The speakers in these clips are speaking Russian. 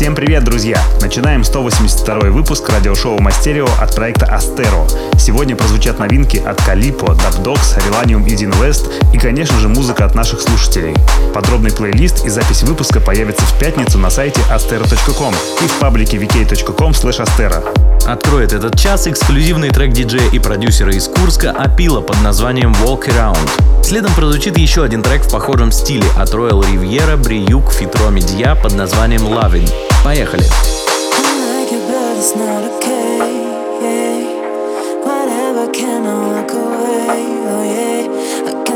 Всем привет, друзья! Начинаем 182 выпуск радиошоу Мастерио от проекта Астеро. Сегодня прозвучат новинки от Калипо, Дабдокс, Relanium и Дин Вест и, конечно же, музыка от наших слушателей. Подробный плейлист и запись выпуска появится в пятницу на сайте astero.com и в паблике vk.com astero. Откроет этот час эксклюзивный трек диджея и продюсера из Курска Апила под названием Walk Around. Следом прозвучит еще один трек в похожем стиле от Royal Riviera, Бриюк, Фитроми Дья под названием Loving. Поехали!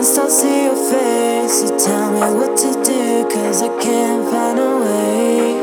Still see your face, so tell me what to do, cause I can't find a way.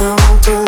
I won't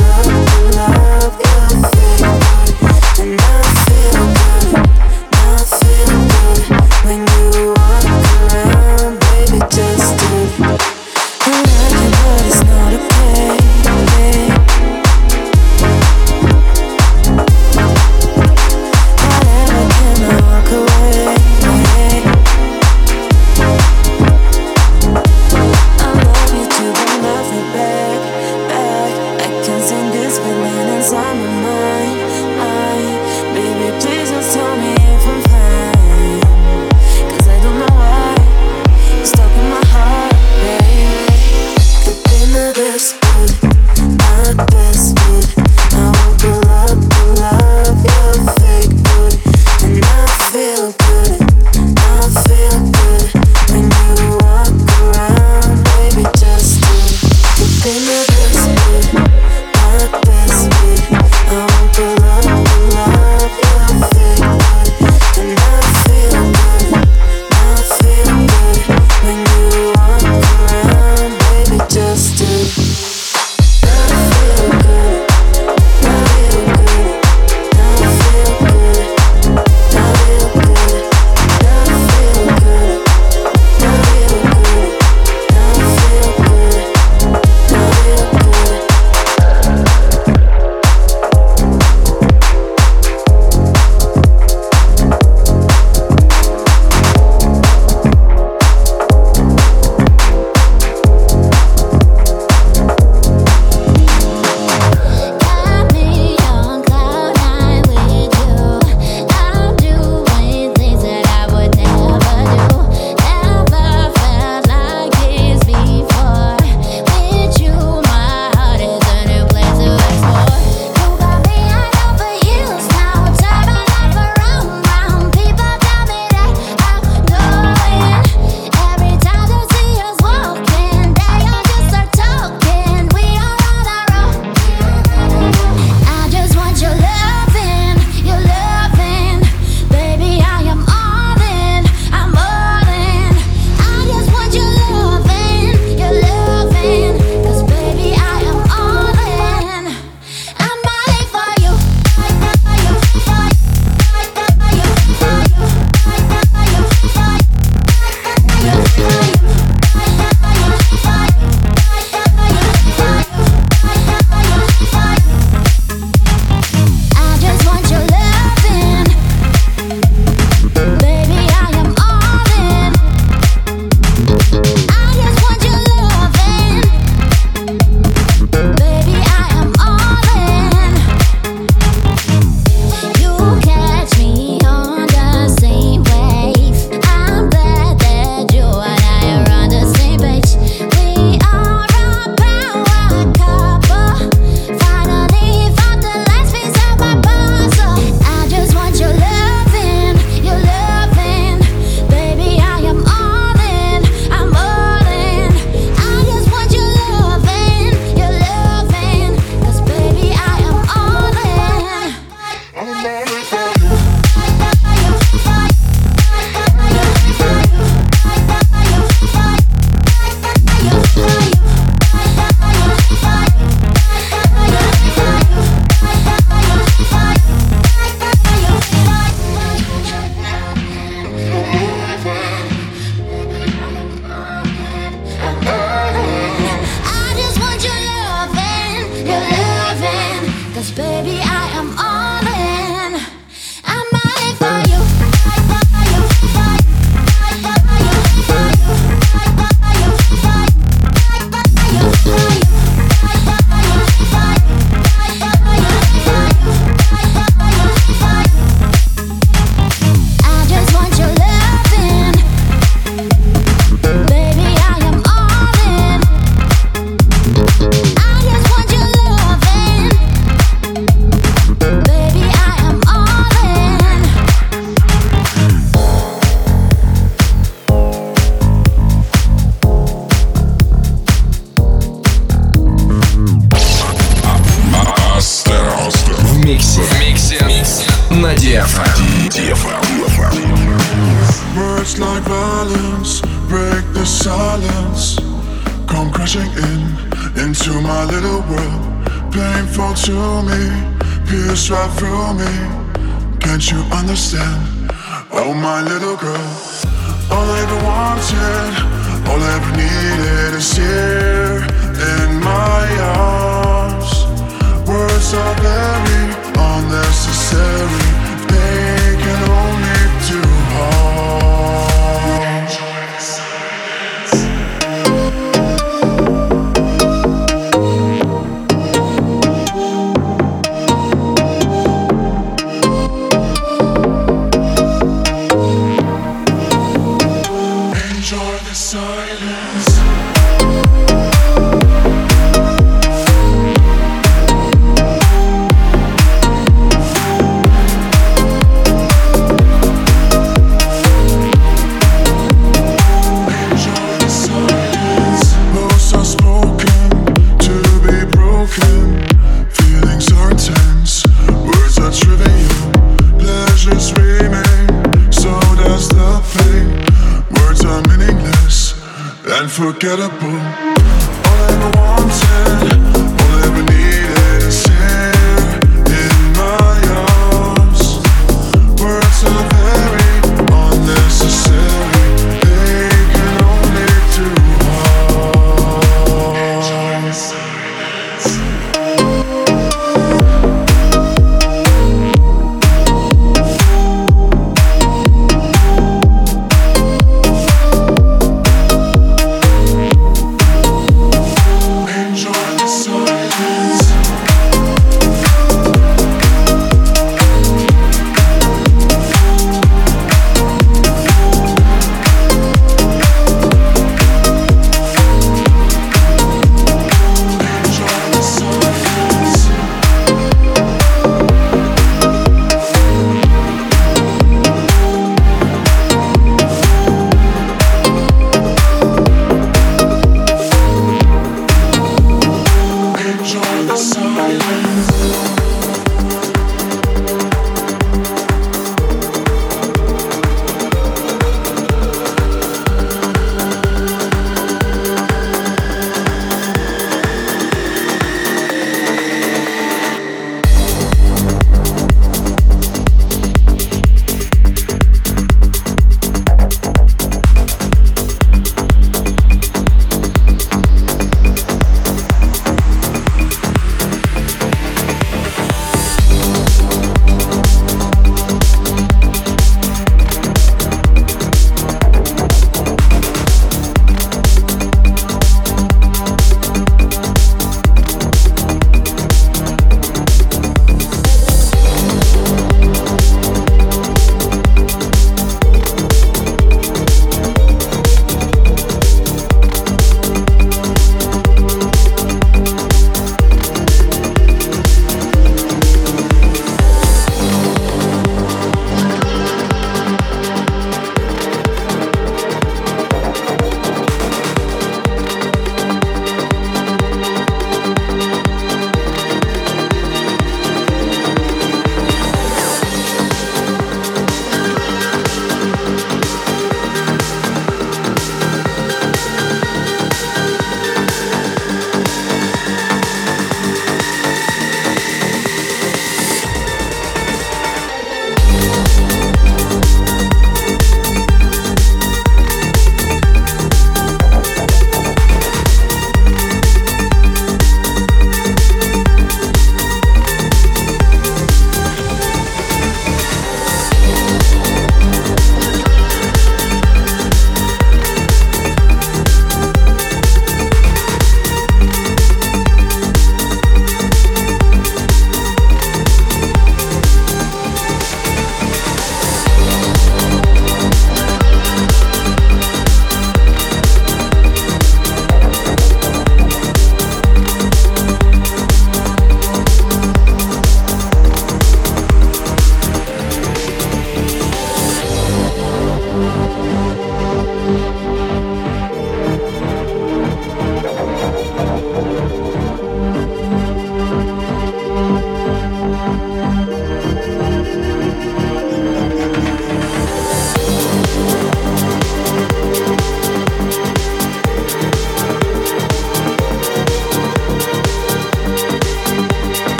baby.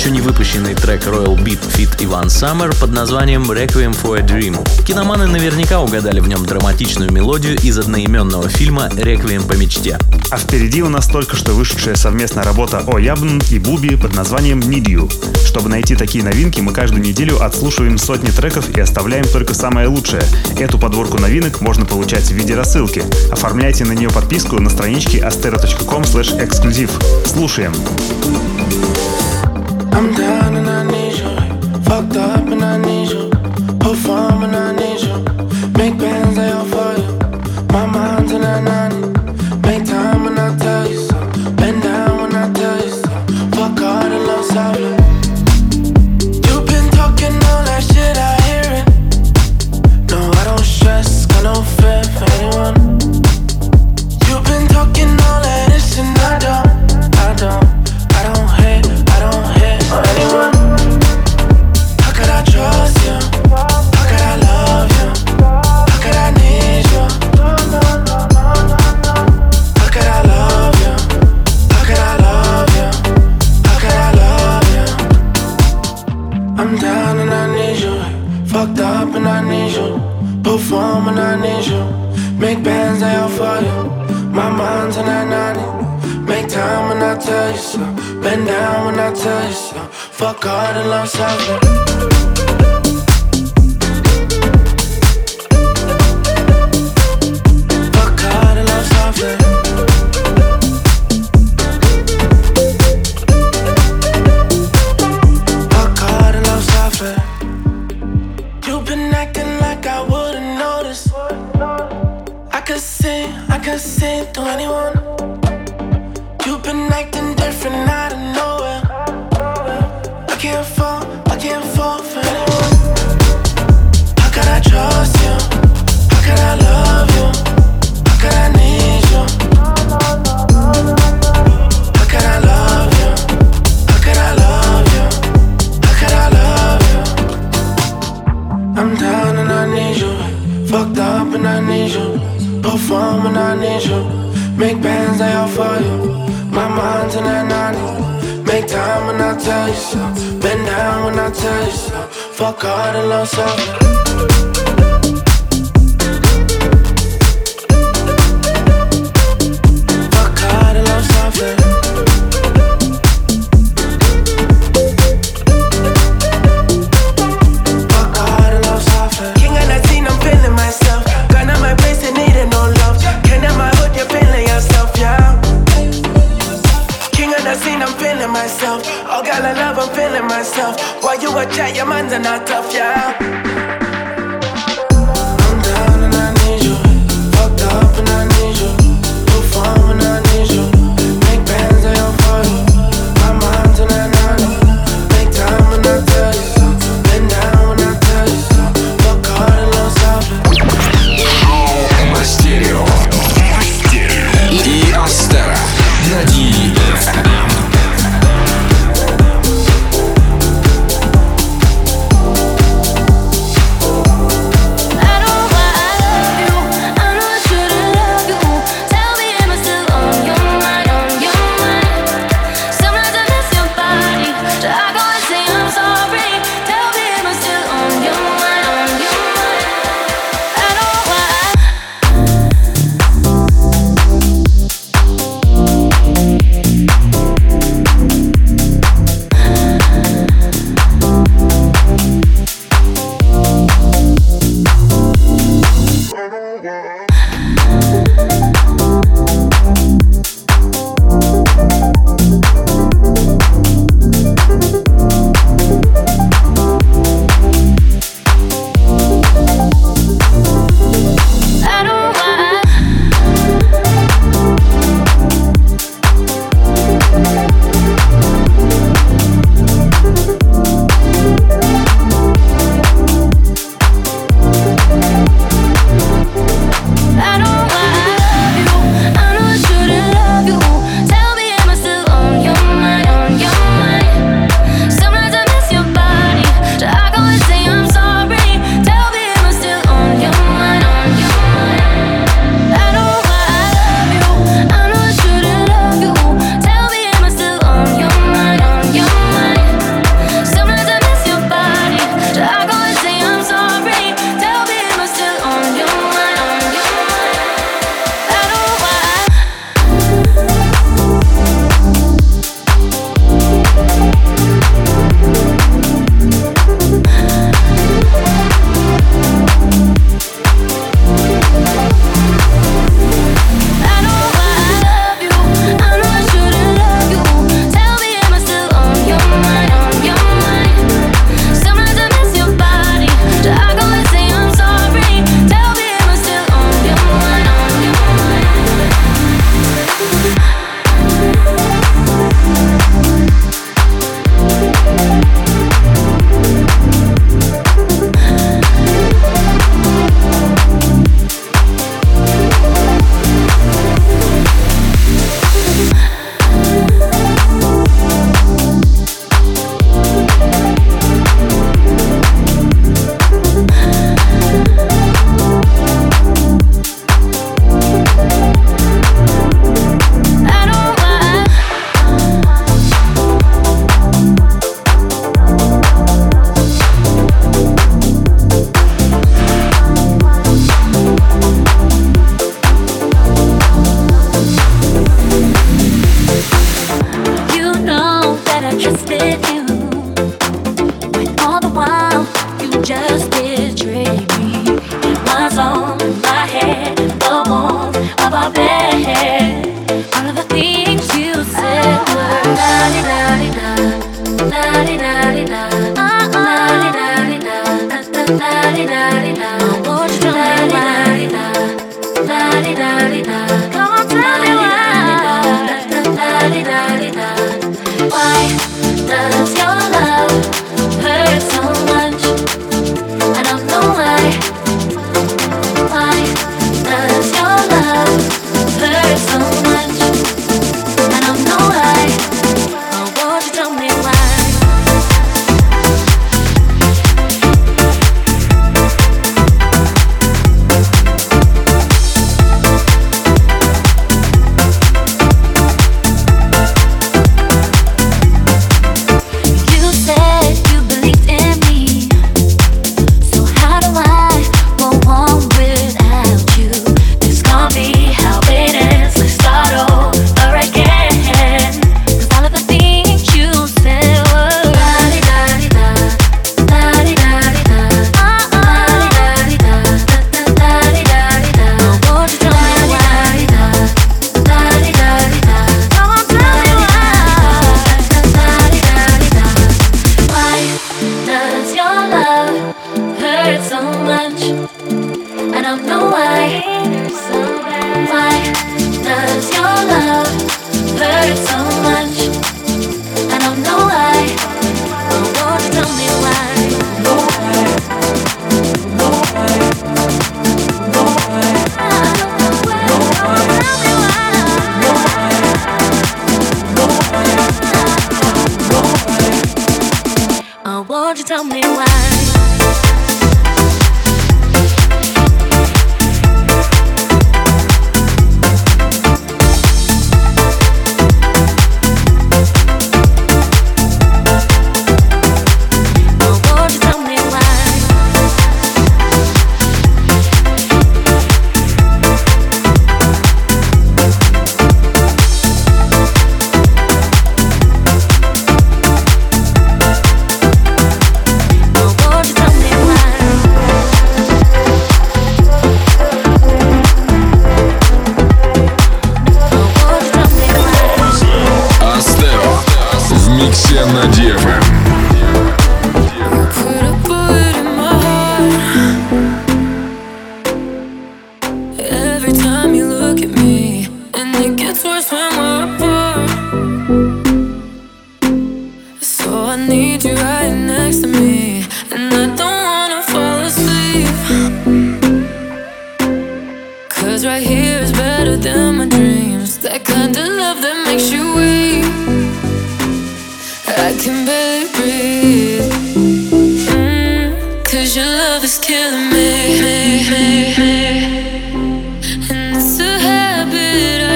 еще не выпущенный трек Royal Beat Fit Иван Summer под названием Requiem for a Dream. Киноманы наверняка угадали в нем драматичную мелодию из одноименного фильма «Реквием по мечте». А впереди у нас только что вышедшая совместная работа о Ябн и Буби под названием Need You. Чтобы найти такие новинки, мы каждую неделю отслушиваем сотни треков и оставляем только самое лучшее. Эту подборку новинок можно получать в виде рассылки. Оформляйте на нее подписку на страничке astero.com/эксклюзив. Слушаем! I'm down and myself. perform when I need you. Make plans, they all for you. My mind's in that 90. Make time when I tell you so. Bend down when I tell you so. Fuck all the love, so. and I tell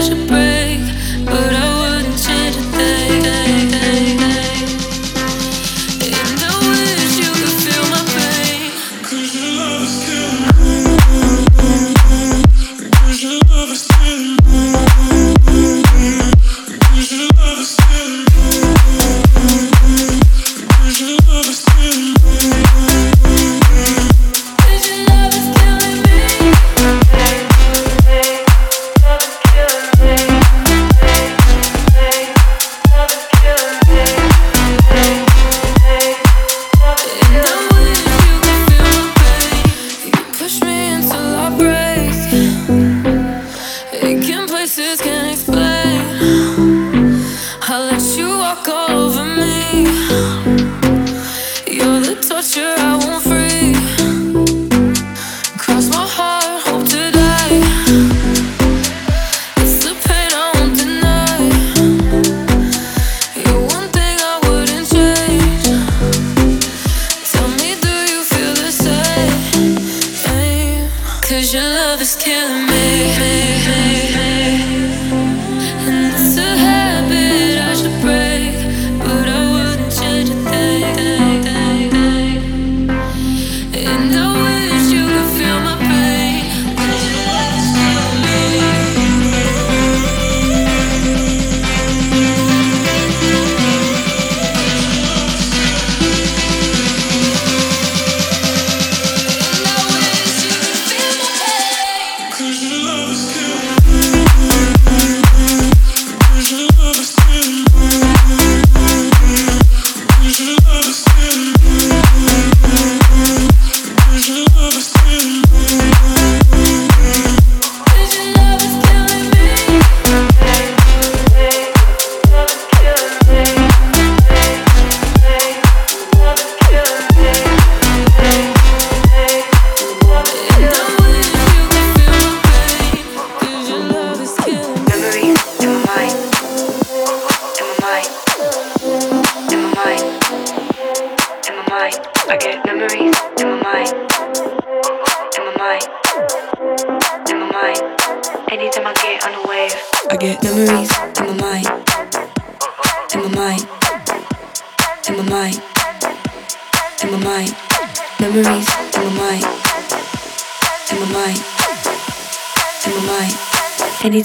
should break. Thank city.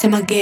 in my.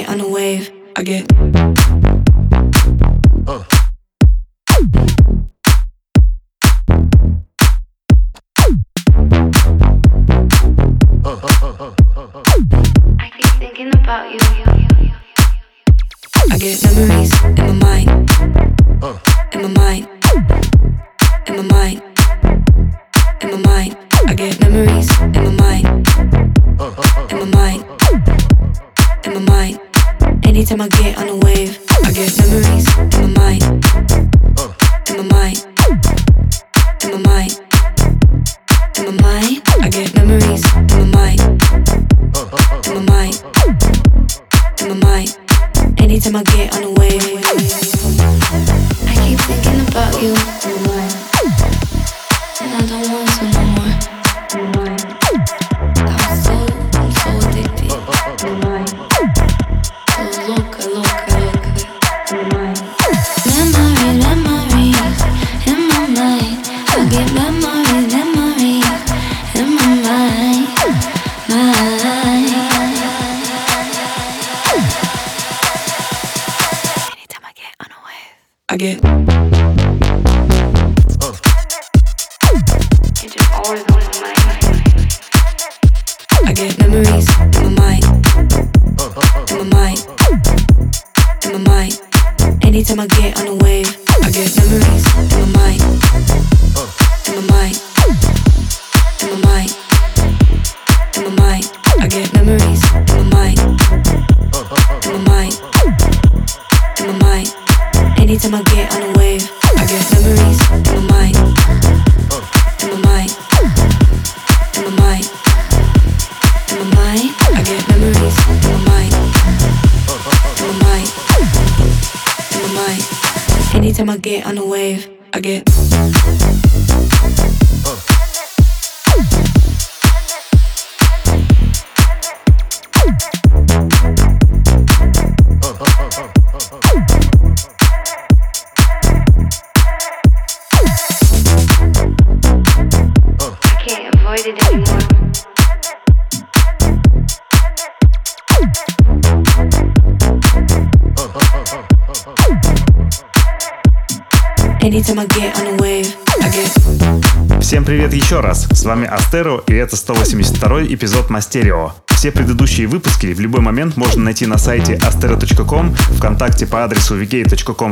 Еще раз. С вами Астеро и это 182 эпизод Мастерио. Все предыдущие выпуски в любой момент можно найти на сайте astero.com, ВКонтакте по адресу vk.com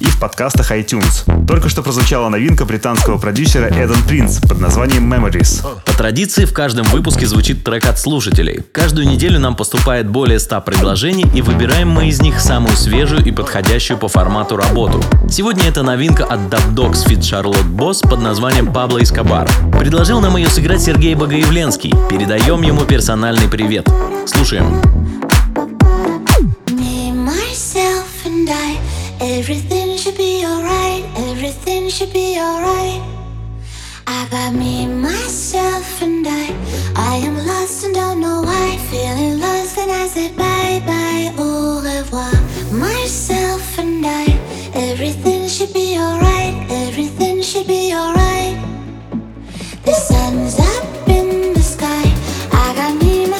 и в подкастах iTunes. Только что прозвучала новинка британского продюсера Эден Принц под названием Memories. По традиции в каждом выпуске звучит трек от слушателей. Каждую неделю нам поступает более 100 предложений и выбираем мы из них самую свежую и подходящую по формату работу. Сегодня это новинка от Dub Dogs Fit Charlotte Boss под названием Пабло Эскобар. Предложил нам ее сыграть Сергей Богоявленский. Передаем ему персональный привет. Слушаем. Everything should be alright. Everything should be alright. I got me, myself, and I. I am lost and don't know why. Feeling lost, and I said bye bye, au revoir. Myself and I. Everything should be alright. Everything should be alright. The sun's up. 鏡も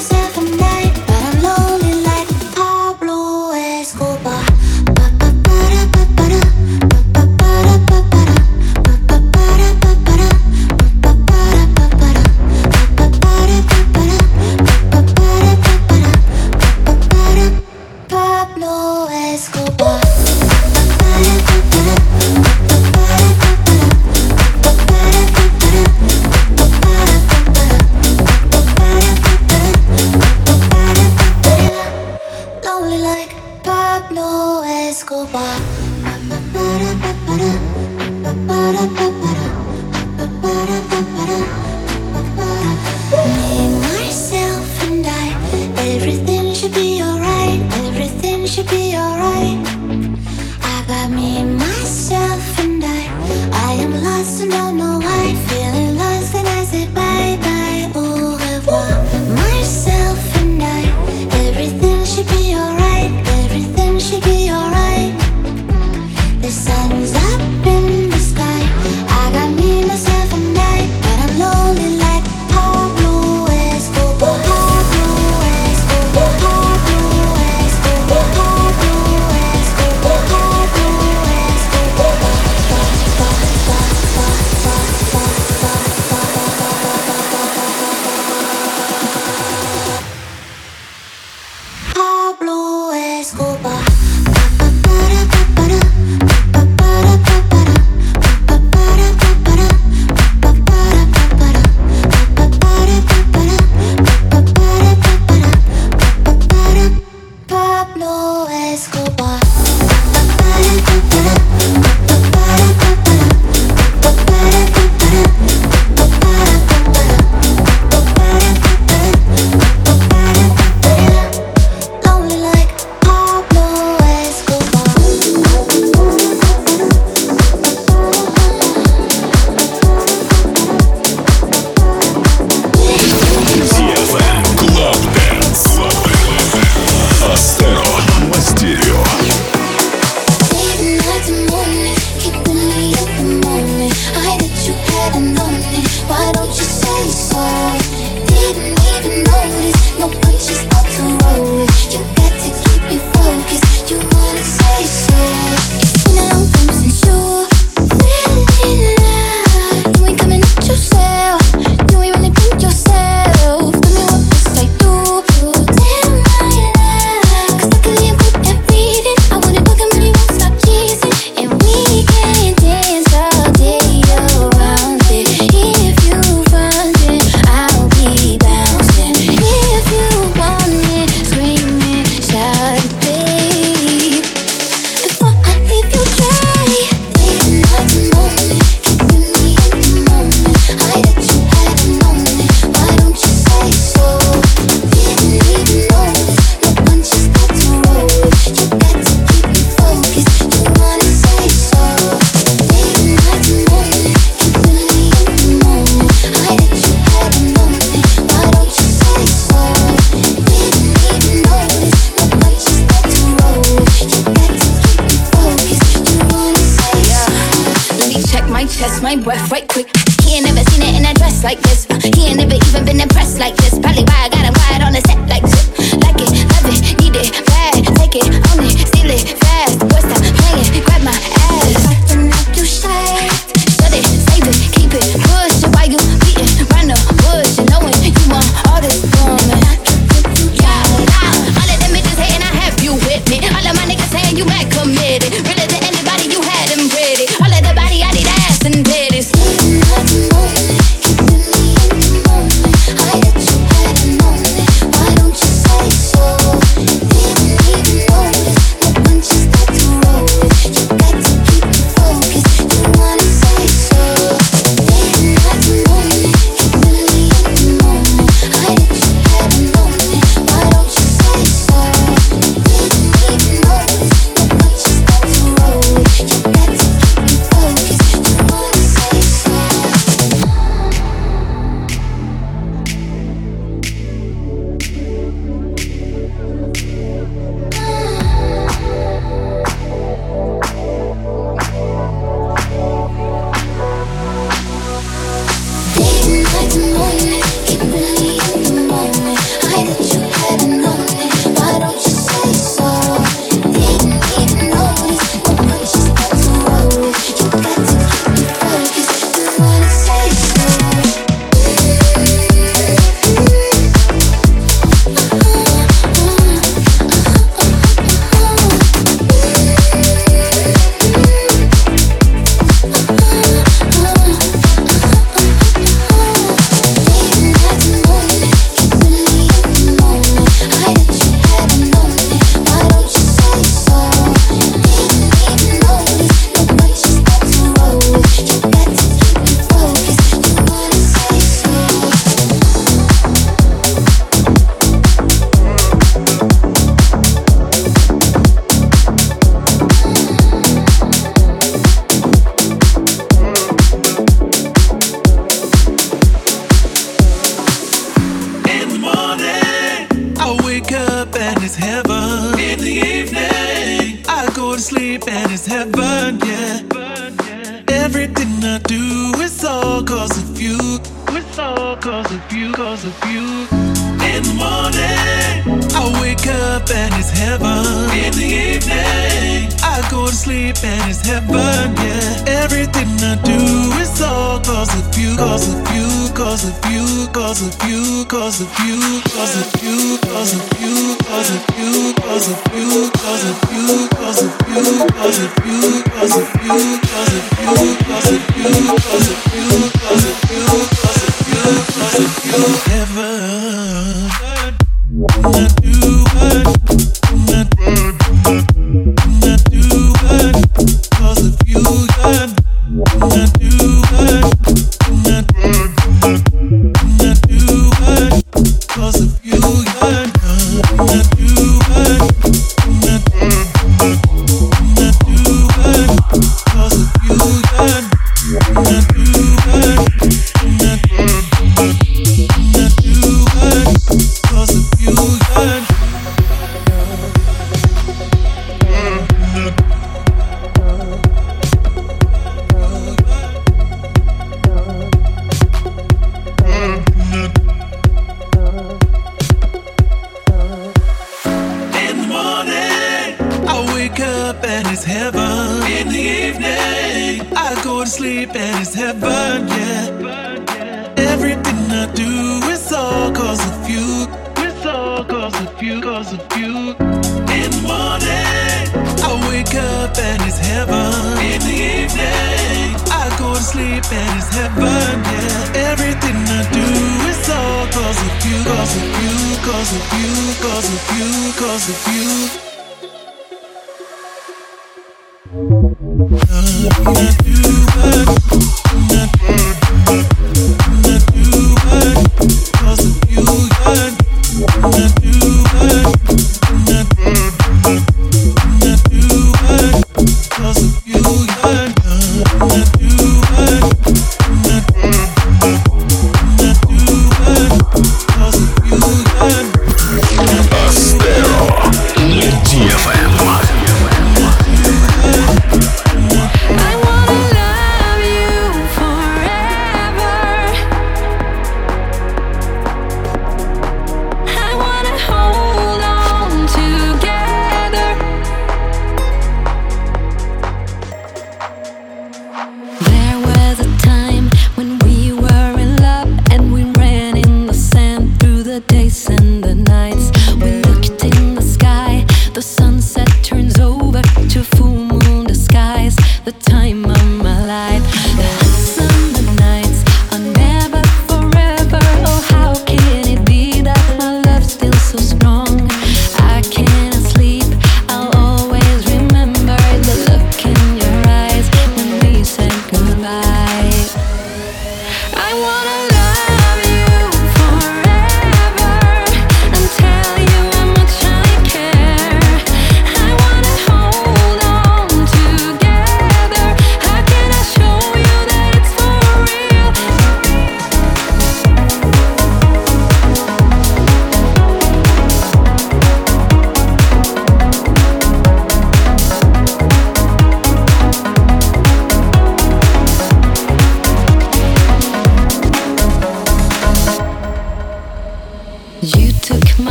Cause if you, cause if you, cause if you, cause if you ever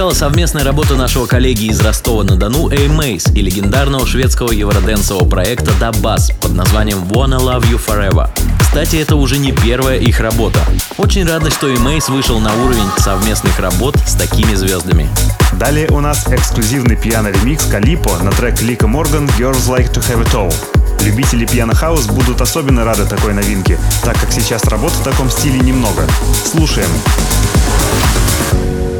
прозвучала совместная работа нашего коллеги из Ростова-на-Дону A Мейс и легендарного шведского евроденсового проекта Dabas под названием Wanna Love You Forever. Кстати, это уже не первая их работа. Очень рада, что Мейс вышел на уровень совместных работ с такими звездами. Далее у нас эксклюзивный пьяно-ремикс Калипо на трек Лика Морган «Girls Like to Have It All». Любители пьяно-хаус будут особенно рады такой новинке, так как сейчас работ в таком стиле немного. Слушаем. power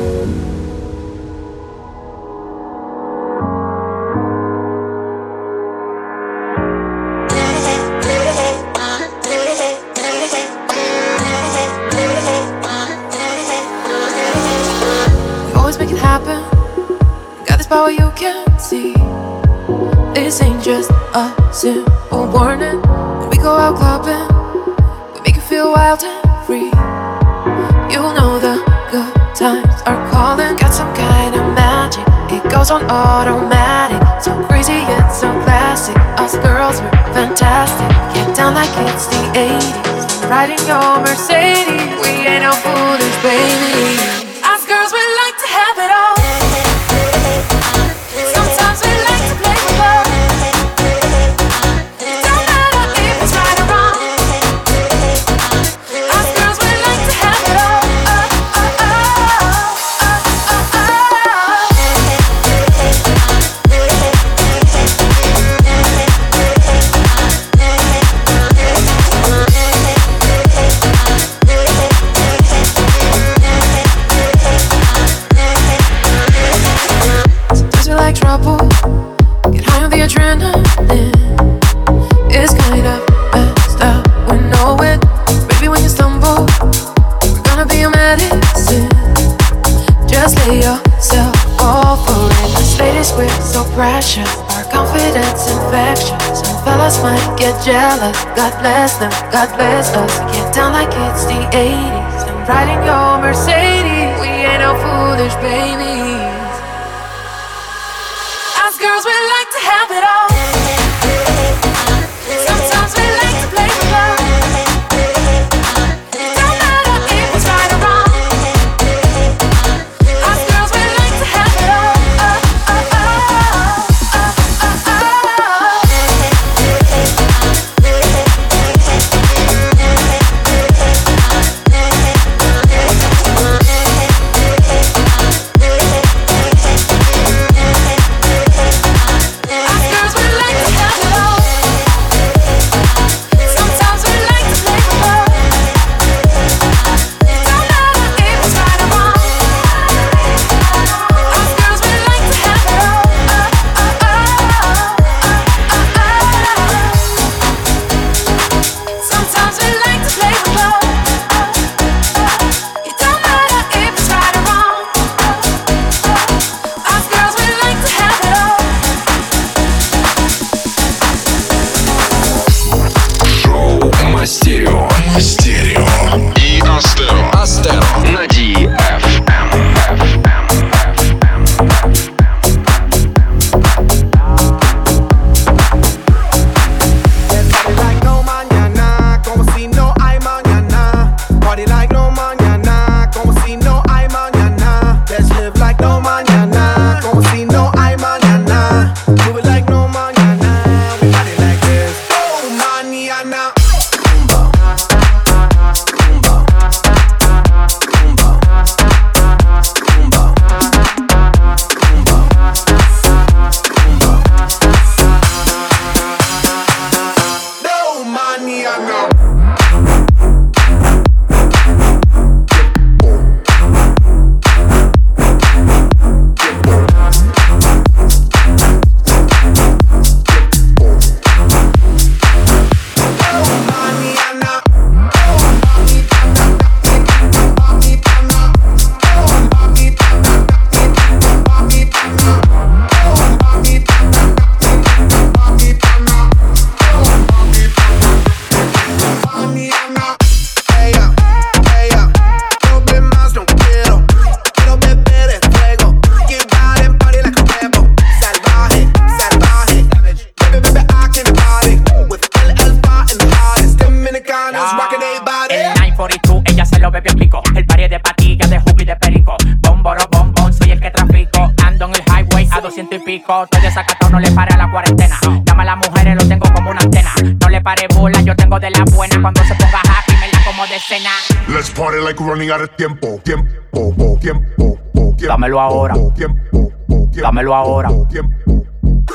can see. This ain't just a simple warning. When we go out clubbing, we make you feel wild and free. You know the good times are calling. Got some kind of magic, it goes on automatic. So crazy yet so classic. Us girls were fantastic. Get down like it's the 80s. Riding your Mercedes, we ain't no foolish baby. Jealous. God bless them, God bless us. Get down like it's the 80s. And riding your Mercedes. We ain't no foolish babies.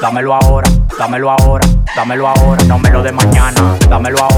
Dámelo ahora, dámelo ahora, dámelo ahora, no me lo de mañana, dámelo ahora.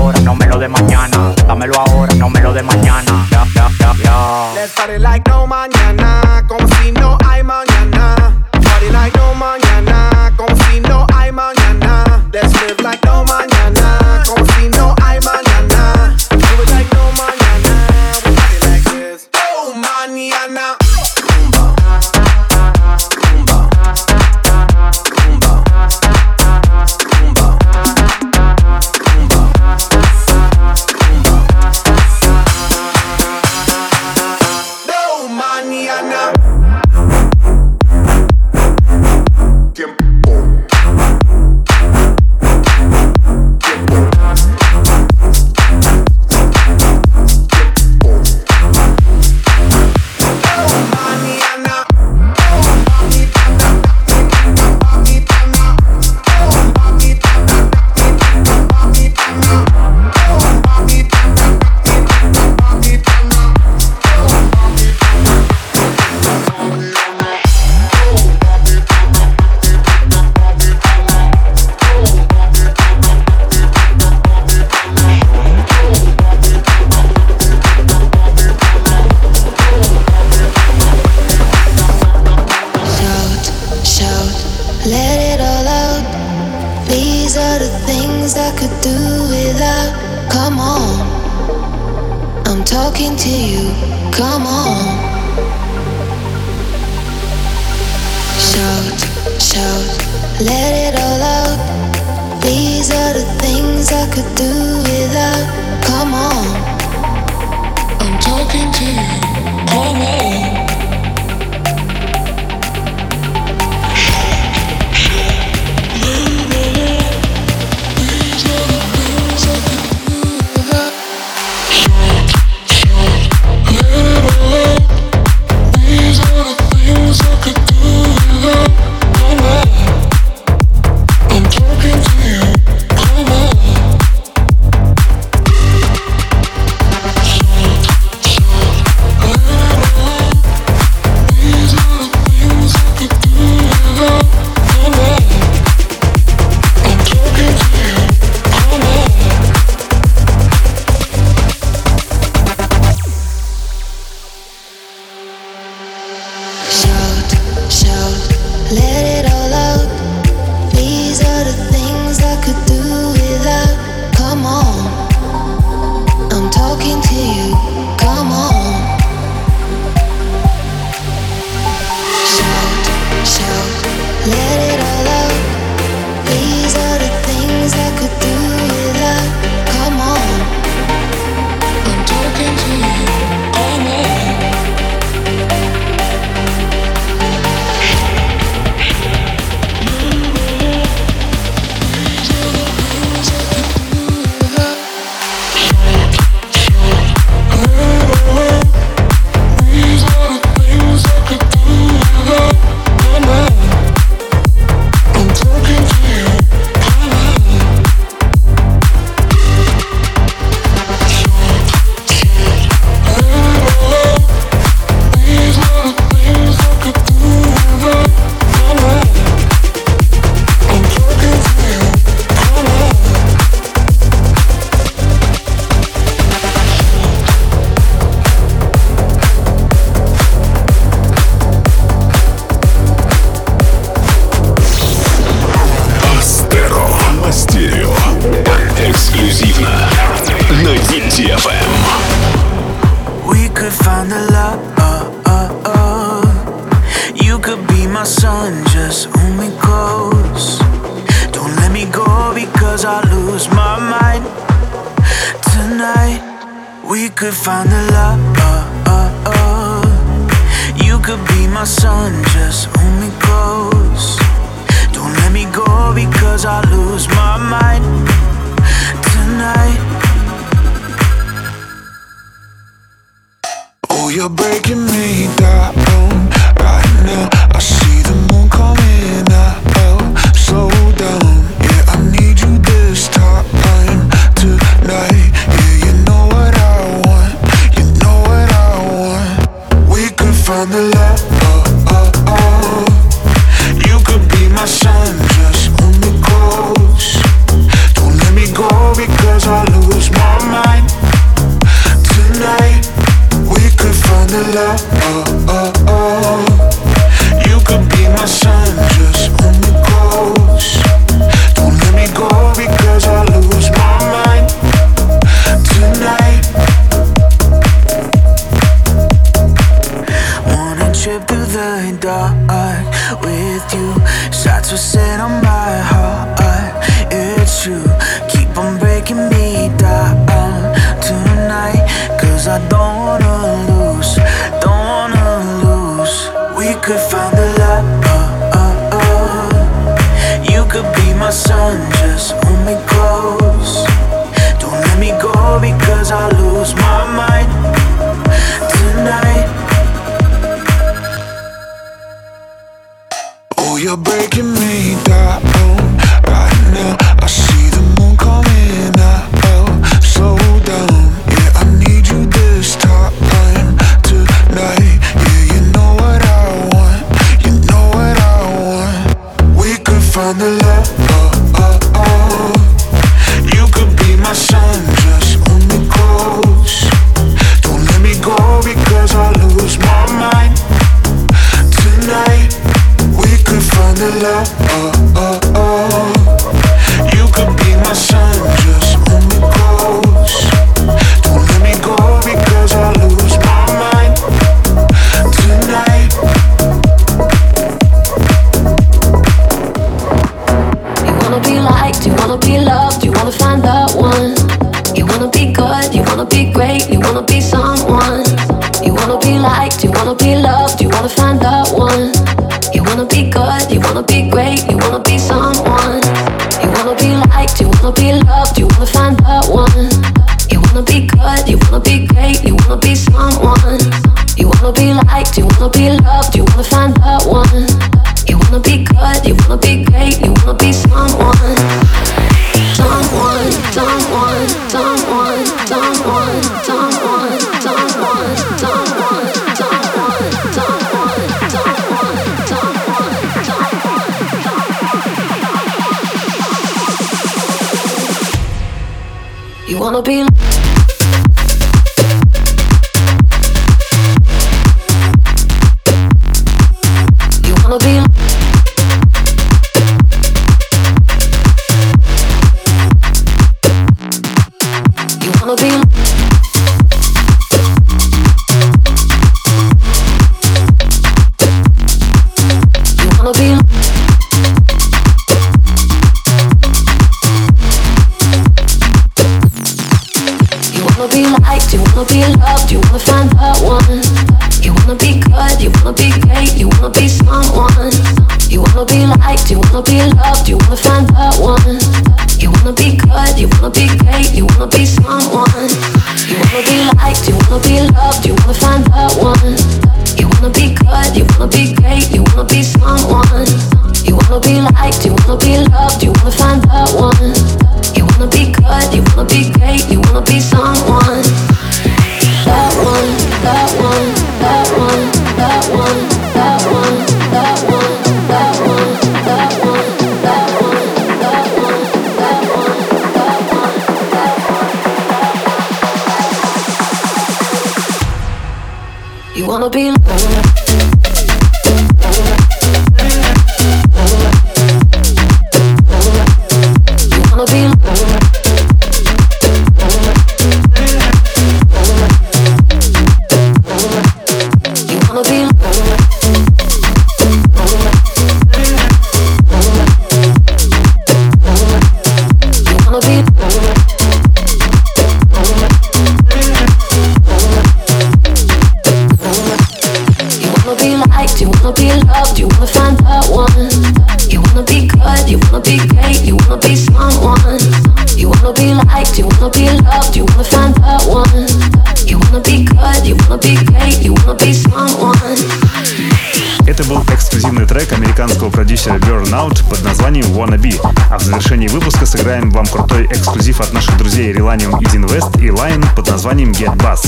Это был текст эксклюзивный трек американского продюсера Burnout под названием Wanna Be. А в завершении выпуска сыграем вам крутой эксклюзив от наших друзей Relanium и Dinvest и Lion под названием Get Bass.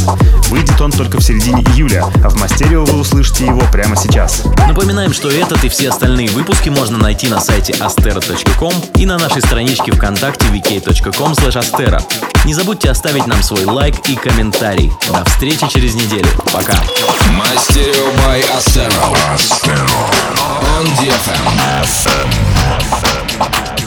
Выйдет он только в середине июля, а в Мастерио вы услышите его прямо сейчас. Напоминаем, что этот и все остальные выпуски можно найти на сайте astero.com и на нашей страничке ВКонтакте vk.com astero. Не забудьте оставить нам свой лайк и комментарий. До встречи через неделю. Пока. Мастерио by Astero. On DFM. FM.